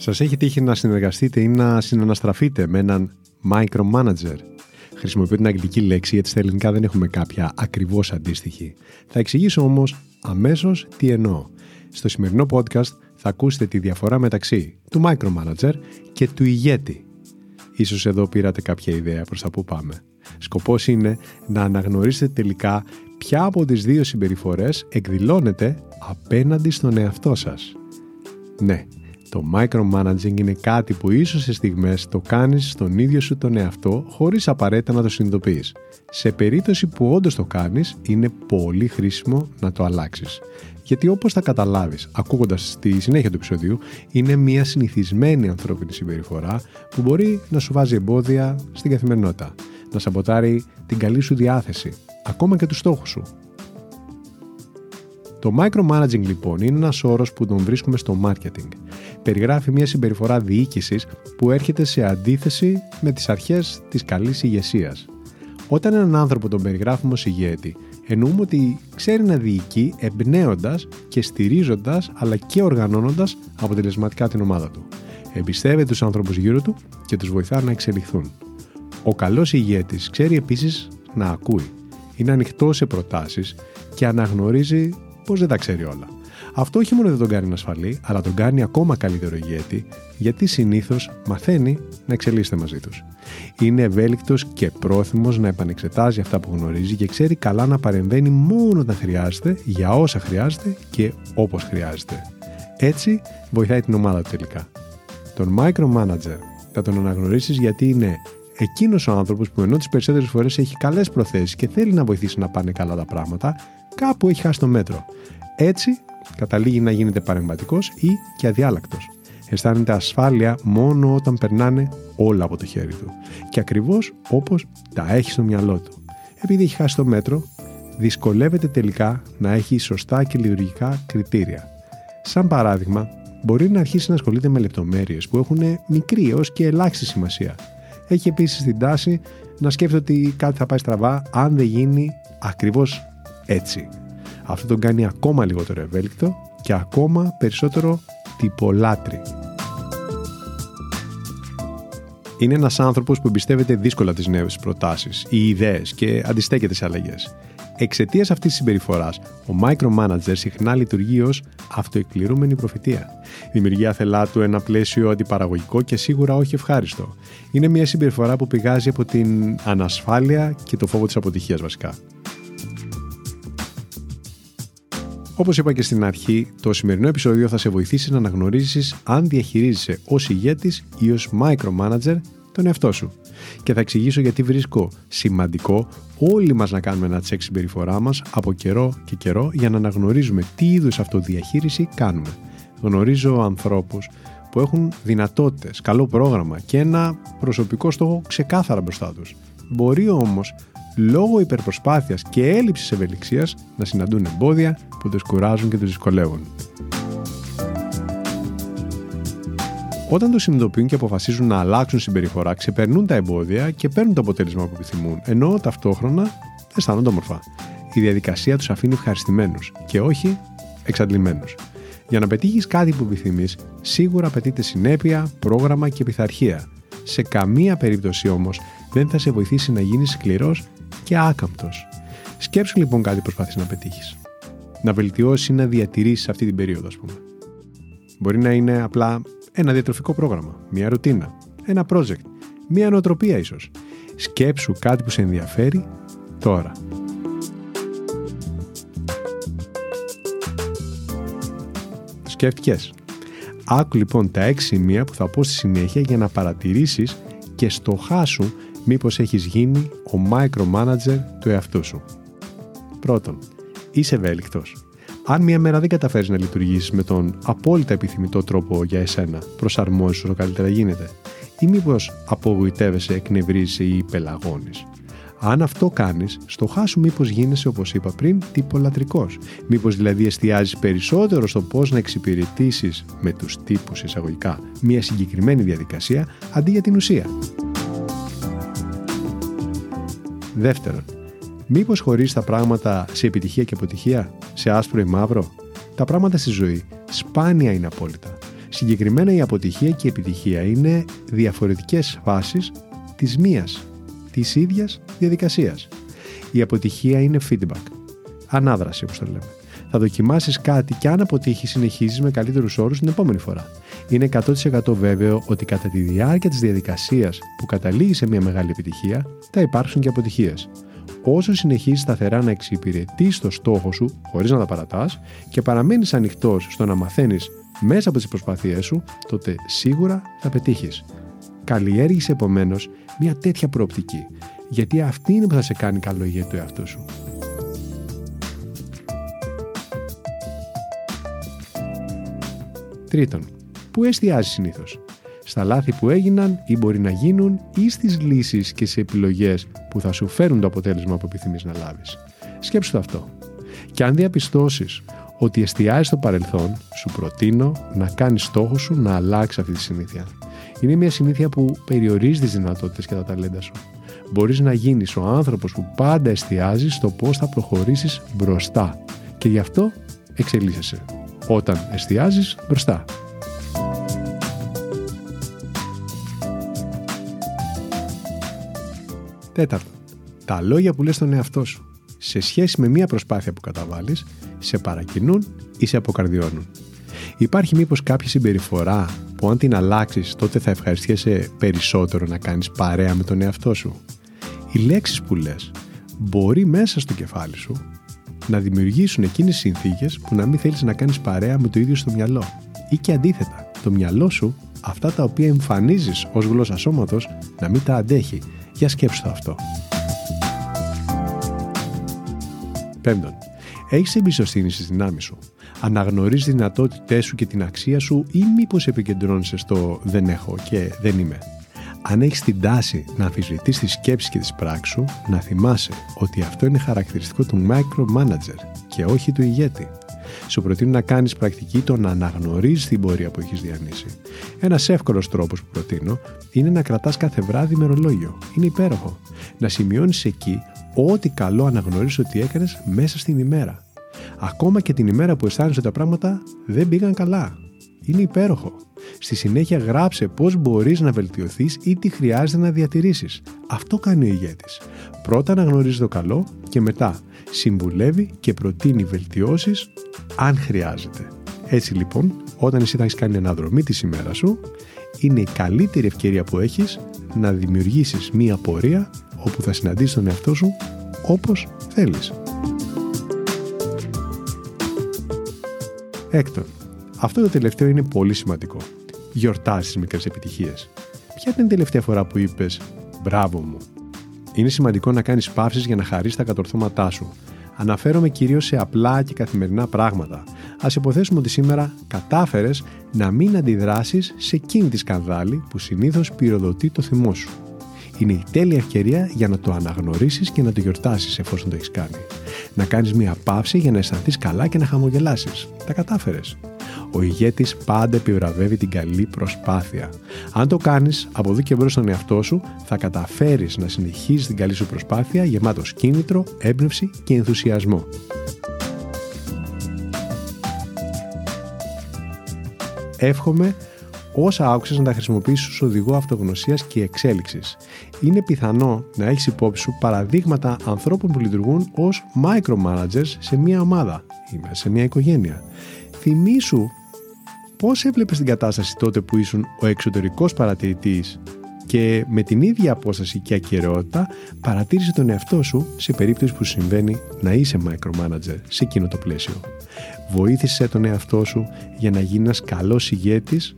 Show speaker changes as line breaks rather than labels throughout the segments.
Σας έχει τύχει να συνεργαστείτε ή να συναναστραφείτε με έναν micromanager. Χρησιμοποιώ την αγγλική λέξη γιατί στα ελληνικά δεν έχουμε κάποια ακριβώς αντίστοιχη. Θα εξηγήσω όμως αμέσως τι εννοώ. Στο σημερινό podcast θα ακούσετε τη διαφορά μεταξύ του micromanager και του ηγέτη. Ίσως εδώ πήρατε κάποια ιδέα προς τα που πάμε. Σκοπός είναι να αναγνωρίσετε τελικά ποια από τις δύο συμπεριφορές εκδηλώνεται απέναντι στον εαυτό σας. Ναι, το micromanaging είναι κάτι που ίσως σε στιγμές το κάνεις στον ίδιο σου τον εαυτό χωρίς απαραίτητα να το συνειδητοποιείς. Σε περίπτωση που όντως το κάνεις, είναι πολύ χρήσιμο να το αλλάξεις. Γιατί όπως θα καταλάβεις ακούγοντας τη συνέχεια του επεισοδίου, είναι μια συνηθισμένη ανθρώπινη συμπεριφορά που μπορεί να σου βάζει εμπόδια στην καθημερινότητα, να σαμποτάρει την καλή σου διάθεση, ακόμα και τους στόχους σου. Το micromanaging λοιπόν είναι ένας όρος που τον βρίσκουμε στο marketing. Περιγράφει μια συμπεριφορά διοίκησης που έρχεται σε αντίθεση με τις αρχές της καλής ηγεσίας. Όταν έναν άνθρωπο τον περιγράφουμε ως ηγέτη, εννοούμε ότι ξέρει να διοικεί εμπνέοντας και στηρίζοντας αλλά και οργανώνοντας αποτελεσματικά την ομάδα του. Εμπιστεύεται τους άνθρωπους γύρω του και τους βοηθά να εξελιχθούν. Ο καλός ηγέτης ξέρει επίσης να ακούει. Είναι ανοιχτό σε προτάσεις και αναγνωρίζει πως δεν τα ξέρει όλα. Αυτό όχι μόνο δεν τον κάνει ασφαλή, αλλά τον κάνει ακόμα καλύτερο ηγέτη, γιατί συνήθως μαθαίνει να εξελίσσεται μαζί τους. Είναι ευέλικτος και πρόθυμος να επανεξετάζει αυτά που γνωρίζει και ξέρει καλά να παρεμβαίνει μόνο όταν χρειάζεται, για όσα χρειάζεται και όπως χρειάζεται. Έτσι βοηθάει την ομάδα του τελικά. Τον micromanager θα τον αναγνωρίσεις γιατί είναι εκείνος ο άνθρωπος που ενώ τις περισσότερες φορές έχει καλές προθέσεις και θέλει να βοηθήσει να πάνε καλά τα πράγματα, κάπου έχει χάσει το μέτρο. Έτσι καταλήγει να γίνεται παρεμβατικός ή και αδιάλακτος. Αισθάνεται ασφάλεια μόνο όταν περνάνε όλα από το χέρι του. Και ακριβώς όπως τα έχει στο μυαλό του. Επειδή έχει χάσει το μέτρο, δυσκολεύεται τελικά να έχει σωστά και λειτουργικά κριτήρια. Σαν παράδειγμα, μπορεί να αρχίσει να ασχολείται με λεπτομέρειες που έχουν μικρή έως και ελάχιστη σημασία. Έχει επίσης την τάση να σκέφτεται ότι κάτι θα πάει στραβά αν δεν γίνει ακριβώς έτσι. Αυτό τον κάνει ακόμα λιγότερο ευέλικτο και ακόμα περισσότερο τυπολάτρη. Είναι ένας άνθρωπος που εμπιστεύεται δύσκολα τις νέες προτάσεις ή ιδέες και αντιστέκεται σε αλλαγές. Εξαιτίας αυτής της συμπεριφοράς, ο micromanager συχνά λειτουργεί ως αυτοεκπληρούμενη προφητεία. Δημιουργεί αθελά του ένα πλαίσιο αντιπαραγωγικό και σίγουρα όχι ευχάριστο. Είναι μια συμπεριφορά που πηγάζει από την ανασφάλεια και το φόβο της αποτυχίας βασικά. Όπως είπα και στην αρχή, το σημερινό επεισόδιο θα σε βοηθήσει να αναγνωρίσεις αν διαχειρίζεσαι ως ηγέτης ή ως micromanager τον εαυτό σου. Και θα εξηγήσω γιατί βρίσκω σημαντικό όλοι μας να κάνουμε ένα τσεκ συμπεριφορά μας από καιρό και καιρό για να αναγνωρίζουμε τι είδους αυτοδιαχείριση κάνουμε. Γνωρίζω ανθρώπους που έχουν δυνατότητες, καλό πρόγραμμα και ένα προσωπικό στόχο ξεκάθαρα μπροστά τους. Μπορεί όμως λόγω υπερπροσπάθειας και έλλειψης ευελιξίας να συναντούν εμπόδια που τους κουράζουν και τους δυσκολεύουν. Όταν το συνειδητοποιούν και αποφασίζουν να αλλάξουν συμπεριφορά, ξεπερνούν τα εμπόδια και παίρνουν το αποτέλεσμα που επιθυμούν, ενώ ταυτόχρονα αισθάνονται όμορφα. Η διαδικασία τους αφήνει ευχαριστημένους και όχι εξαντλημένους. Για να πετύχεις κάτι που επιθυμείς, σίγουρα απαιτείται συνέπεια, πρόγραμμα και πειθαρχία. Σε καμία περίπτωση όμως δεν θα σε βοηθήσει να γίνεις σκληρός και άκαμπτος. Σκέψου λοιπόν κάτι προσπαθεί να πετύχεις. Να βελτιώσεις ή να διατηρήσεις αυτή την περίοδο, ας πούμε. Μπορεί να είναι απλά ένα διατροφικό πρόγραμμα, μια ρουτίνα, ένα project, μια νοοτροπία ίσως. Σκέψου κάτι που σε ενδιαφέρει τώρα. Σκέφτηκες. Άκου λοιπόν τα έξι σημεία που θα πω στη συνέχεια για να παρατηρήσεις και στοχάσου μήπως έχεις γίνει ο micromanager του εαυτού σου. Πρώτον, είσαι ευέλικτος. Αν μία μέρα δεν καταφέρεις να λειτουργήσεις με τον απόλυτα επιθυμητό τρόπο για εσένα, προσαρμόζει όσο καλύτερα γίνεται. Ή μήπως απογοητεύεσαι, εκνευρίζει ή πελαγώνεις. Αν αυτό κάνεις, στο χάσου μήπως γίνεσαι όπως είπα πριν τυπολατρικός. Μήπως δηλαδή εστιάζεις περισσότερο στο πώς να εξυπηρετήσεις με τους τύπους εισαγωγικά μια συγκεκριμένη διαδικασία αντί για την ουσία. Δεύτερον, μήπως χωρίζει τα πράγματα σε επιτυχία και αποτυχία, σε άσπρο ή μαύρο. Τα πράγματα στη ζωή σπάνια είναι απόλυτα. Συγκεκριμένα η αποτυχία και η επιτυχία είναι διαφορετικές φάσεις της μίας της ίδιας διαδικασίας. Η αποτυχία είναι feedback. Ανάδραση, όπως το λέμε. Θα δοκιμάσεις κάτι και αν αποτύχει, συνεχίζεις με καλύτερους όρους την επόμενη φορά. Είναι 100% βέβαιο ότι κατά τη διάρκεια της διαδικασίας που καταλήγει σε μια μεγάλη επιτυχία, θα υπάρξουν και αποτυχίες. Όσο συνεχίζεις σταθερά να εξυπηρετείς το στόχο σου χωρίς να τα παρατάς και παραμένεις ανοιχτός στο να μαθαίνεις μέσα από τις προσπάθειές σου, τότε σίγουρα θα πετύχεις. Καλλιέργησε επομένως μια τέτοια προοπτική. Γιατί αυτή είναι που θα σε κάνει καλό για το εαυτό σου. Τρίτον, πού εστιάζει συνήθως. Στα λάθη που έγιναν ή μπορεί να γίνουν ή στις λύσεις και σε επιλογές που θα σου φέρουν το αποτέλεσμα που επιθυμείς να λάβεις. Σκέψου το αυτό. Και αν διαπιστώσεις ότι εστιάζει στο παρελθόν, σου προτείνω να κάνεις στόχο σου να αλλάξει αυτή τη συνήθεια. Είναι μια συνήθεια που περιορίζει τις δυνατότητες και τα ταλέντα σου. Μπορείς να γίνεις ο άνθρωπος που πάντα εστιάζει στο πώς θα προχωρήσεις μπροστά. Και γι' αυτό εξελίσσεσαι. Όταν εστιάζεις μπροστά. Τέταρτο. Τα λόγια που λες στον εαυτό σου σε σχέση με μια προσπάθεια που καταβάλεις σε παρακινούν ή σε αποκαρδιώνουν. Υπάρχει μήπως κάποια συμπεριφορά που αν την αλλάξεις, τότε θα ευχαριστιέσαι περισσότερο να κάνεις παρέα με τον εαυτό σου; Οι λέξεις που λες μπορεί μέσα στο κεφάλι σου να δημιουργήσουν εκείνες τις συνθήκες που να μην θέλεις να κάνεις παρέα με το ίδιο στο μυαλό. Ή και αντίθετα, το μυαλό σου αυτά τα οποία εμφανίζεις ως γλώσσα σώματος να μην τα αντέχει. Για σκέψου το αυτό. Πέμπτον, έχεις εμπιστοσύνη στις δυνάμεις σου αναγνωρίζεις τις δυνατότητές σου και την αξία σου ή μήπως επικεντρώνεσαι στο «δεν έχω» και «δεν είμαι». Αν έχεις την τάση να αμφισβητείς τις σκέψεις και τις πράξεις σου, να θυμάσαι ότι αυτό είναι χαρακτηριστικό του micromanager και όχι του ηγέτη. Σου προτείνω να κάνεις πρακτική το να αναγνωρίζεις την πορεία που έχεις διανύσει. Ένας εύκολος τρόπος που προτείνω είναι να κρατάς κάθε βράδυ ημερολόγιο. Είναι υπέροχο. Να σημειώνεις εκεί ό,τι καλό αναγνωρίζεις ότι έκανες μέσα στην ημέρα. Ακόμα και την ημέρα που αισθάνεσαι τα πράγματα δεν πήγαν καλά. Είναι υπέροχο. Στη συνέχεια γράψε πώς μπορείς να βελτιωθείς ή τι χρειάζεται να διατηρήσεις. Αυτό κάνει ο ηγέτης. Πρώτα αναγνωρίζει το καλό και μετά συμβουλεύει και προτείνει βελτιώσεις αν χρειάζεται. Έτσι λοιπόν, όταν εσύ θα έχεις κάνει αναδρομή τη ημέρα σου, είναι η καλύτερη ευκαιρία που έχεις να δημιουργήσεις μία πορεία όπου θα συναντήσεις τον εαυτό σου όπως θέλεις. Έκτον, αυτό το τελευταίο είναι πολύ σημαντικό. Γιορτάσεις μικρές επιτυχίες. Ποια ήταν η τελευταία φορά που είπες Μπράβο μου. Είναι σημαντικό να κάνεις παύσεις για να χαρίσει τα κατορθώματά σου. Αναφέρομαι κυρίως σε απλά και καθημερινά πράγματα. Α υποθέσουμε ότι σήμερα κατάφερες να μην αντιδράσεις σε εκείνη τη σκανδάλη που συνήθως πυροδοτεί το θυμό σου. Είναι η τέλεια ευκαιρία για να το αναγνωρίσεις και να το γιορτάσεις εφόσον το έχεις κάνει να κάνεις μια παύση για να αισθανθείς καλά και να χαμογελάσεις. Τα κατάφερες. Ο ηγέτης πάντα επιβραβεύει την καλή προσπάθεια. Αν το κάνεις, από εδώ και μπρος στον εαυτό σου, θα καταφέρεις να συνεχίσεις την καλή σου προσπάθεια γεμάτος κίνητρο, έμπνευση και ενθουσιασμό. Εύχομαι όσα άκουσες να τα χρησιμοποιήσεις ως οδηγό αυτογνωσίας και εξέλιξης. Είναι πιθανό να έχεις υπόψη σου παραδείγματα ανθρώπων που λειτουργούν ως micromanagers σε μια ομάδα ή σε μια οικογένεια. Θυμήσου πώς έβλεπες την κατάσταση τότε που ήσουν ο εξωτερικός παρατηρητής και με την ίδια απόσταση και ακαιρεότητα παρατήρησε τον εαυτό σου σε περίπτωση που συμβαίνει να είσαι micromanager σε εκείνο το πλαίσιο. Βοήθησε τον εαυτό σου για να γίνει ένας καλός ηγέτης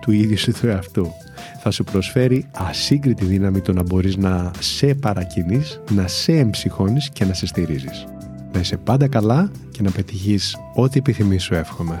του ίδιου σου του εαυτού. Θα σου προσφέρει ασύγκριτη δύναμη το να μπορείς να σε παρακινείς, να σε εμψυχώνεις και να σε στηρίζεις. Να είσαι πάντα καλά και να πετυχείς ό,τι επιθυμείς σου εύχομαι.